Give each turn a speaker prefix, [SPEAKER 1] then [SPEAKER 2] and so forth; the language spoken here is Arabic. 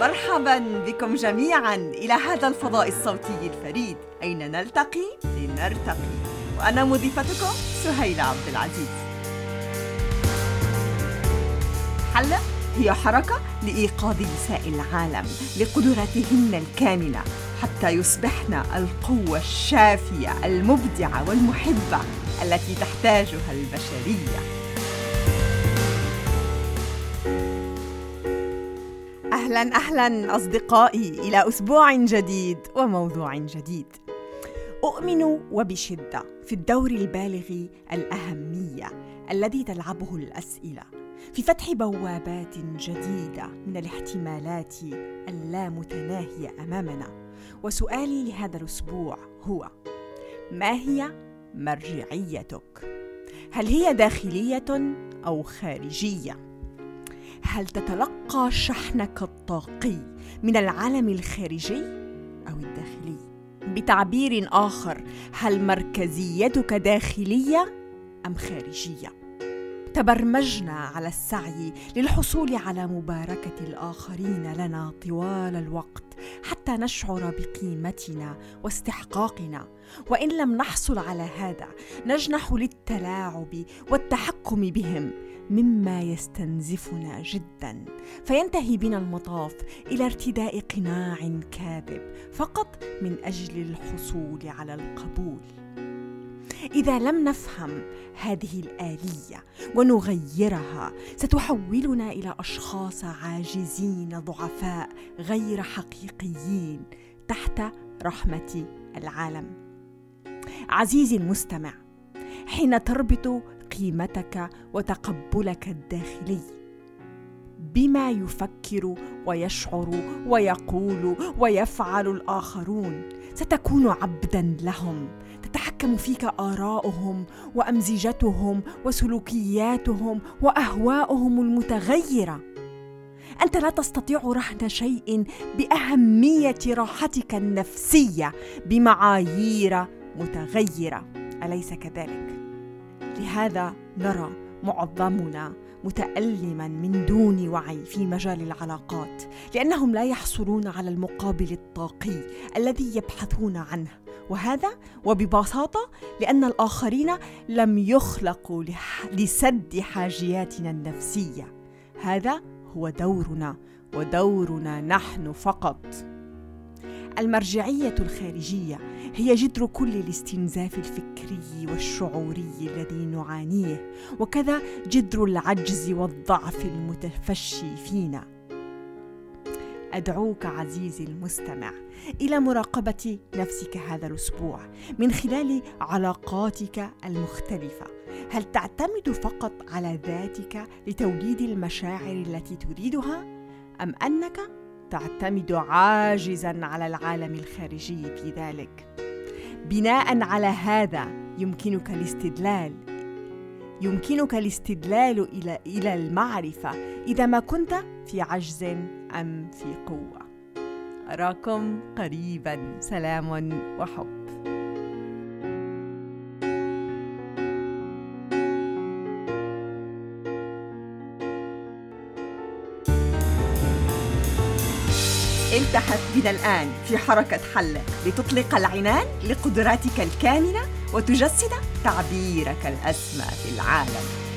[SPEAKER 1] مرحبا بكم جميعا إلى هذا الفضاء الصوتي الفريد. أين نلتقي؟ لنرتقي. وأنا مضيفتكم سهيلة عبد العزيز. حلة هي حركة لإيقاظ نساء العالم لقدراتهن الكامنة حتى يصبحن القوة الشافية المبدعة والمحبة التي تحتاجها البشرية. أهلا أهلا أصدقائي إلى أسبوع جديد وموضوع جديد. أؤمن وبشدة في الدور البالغ الأهمية الذي تلعبه الأسئلة في فتح بوابات جديدة من الاحتمالات اللامتناهية أمامنا. وسؤالي لهذا الأسبوع هو ما هي مرجعيتك؟ هل هي داخلية أو خارجية؟ هل تتلقى شحنك الطاقي من العالم الخارجي أو الداخلي. بتعبير آخر هل مركزيتك داخلية أم خارجية؟ تبرمجنا على السعي للحصول على مباركة الآخرين لنا طوال الوقت حتى نشعر بقيمتنا واستحقاقنا. وإن لم نحصل على هذا نجنح للتلاعب والتحكم بهم مما يستنزفنا جدا. فينتهي بنا المطاف إلى ارتداء قناع كاذب فقط من أجل الحصول على القبول. إذا لم نفهم هذه الآلية ونغيرها ستحولنا إلى أشخاص عاجزين ضعفاء غير حقيقيين تحت رحمة العالم. عزيزي المستمع حين تربط قيمتك وتقبلك الداخلي بما يفكر ويشعر ويقول ويفعل الآخرون ستكون عبدا لهم تتحكم فيك آراؤهم وأمزجتهم وسلوكياتهم وأهواؤهم المتغيرة. أنت لا تستطيع رهن شيء بأهمية راحتك النفسية بمعايير متغيرة. أليس كذلك؟ لهذا نرى معظمنا متألما من دون وعي في مجال العلاقات لأنهم لا يحصلون على المقابل الطاقي الذي يبحثون عنه. وهذا وببساطة لأن الآخرين لم يخلقوا لسد حاجياتنا النفسية. هذا هو دورنا ودورنا نحن فقط. المرجعية الخارجية هي جذر كل الاستنزاف الفكري والشعوري الذي نعانيه وكذا جذر العجز والضعف المتفشي فينا أدعوك عزيزي المستمع إلى مراقبة نفسك هذا الأسبوع من خلال علاقاتك المختلفة. هل تعتمد فقط على ذاتك لتوليد المشاعر التي تريدها؟ أم أنك تعتمد عاجزا على العالم الخارجي في ذلك. بناء على هذا يمكنك الاستدلال. يمكنك الاستدلال إلى إلى المعرفة إذا ما كنت في عجز أم في قوة. أراكم قريبا. سلام وحب. التحف بنا الآن في حركة حلق لتطلق العنان لقدراتك الكامنة وتجسد تعبيرك الأسمى في العالم.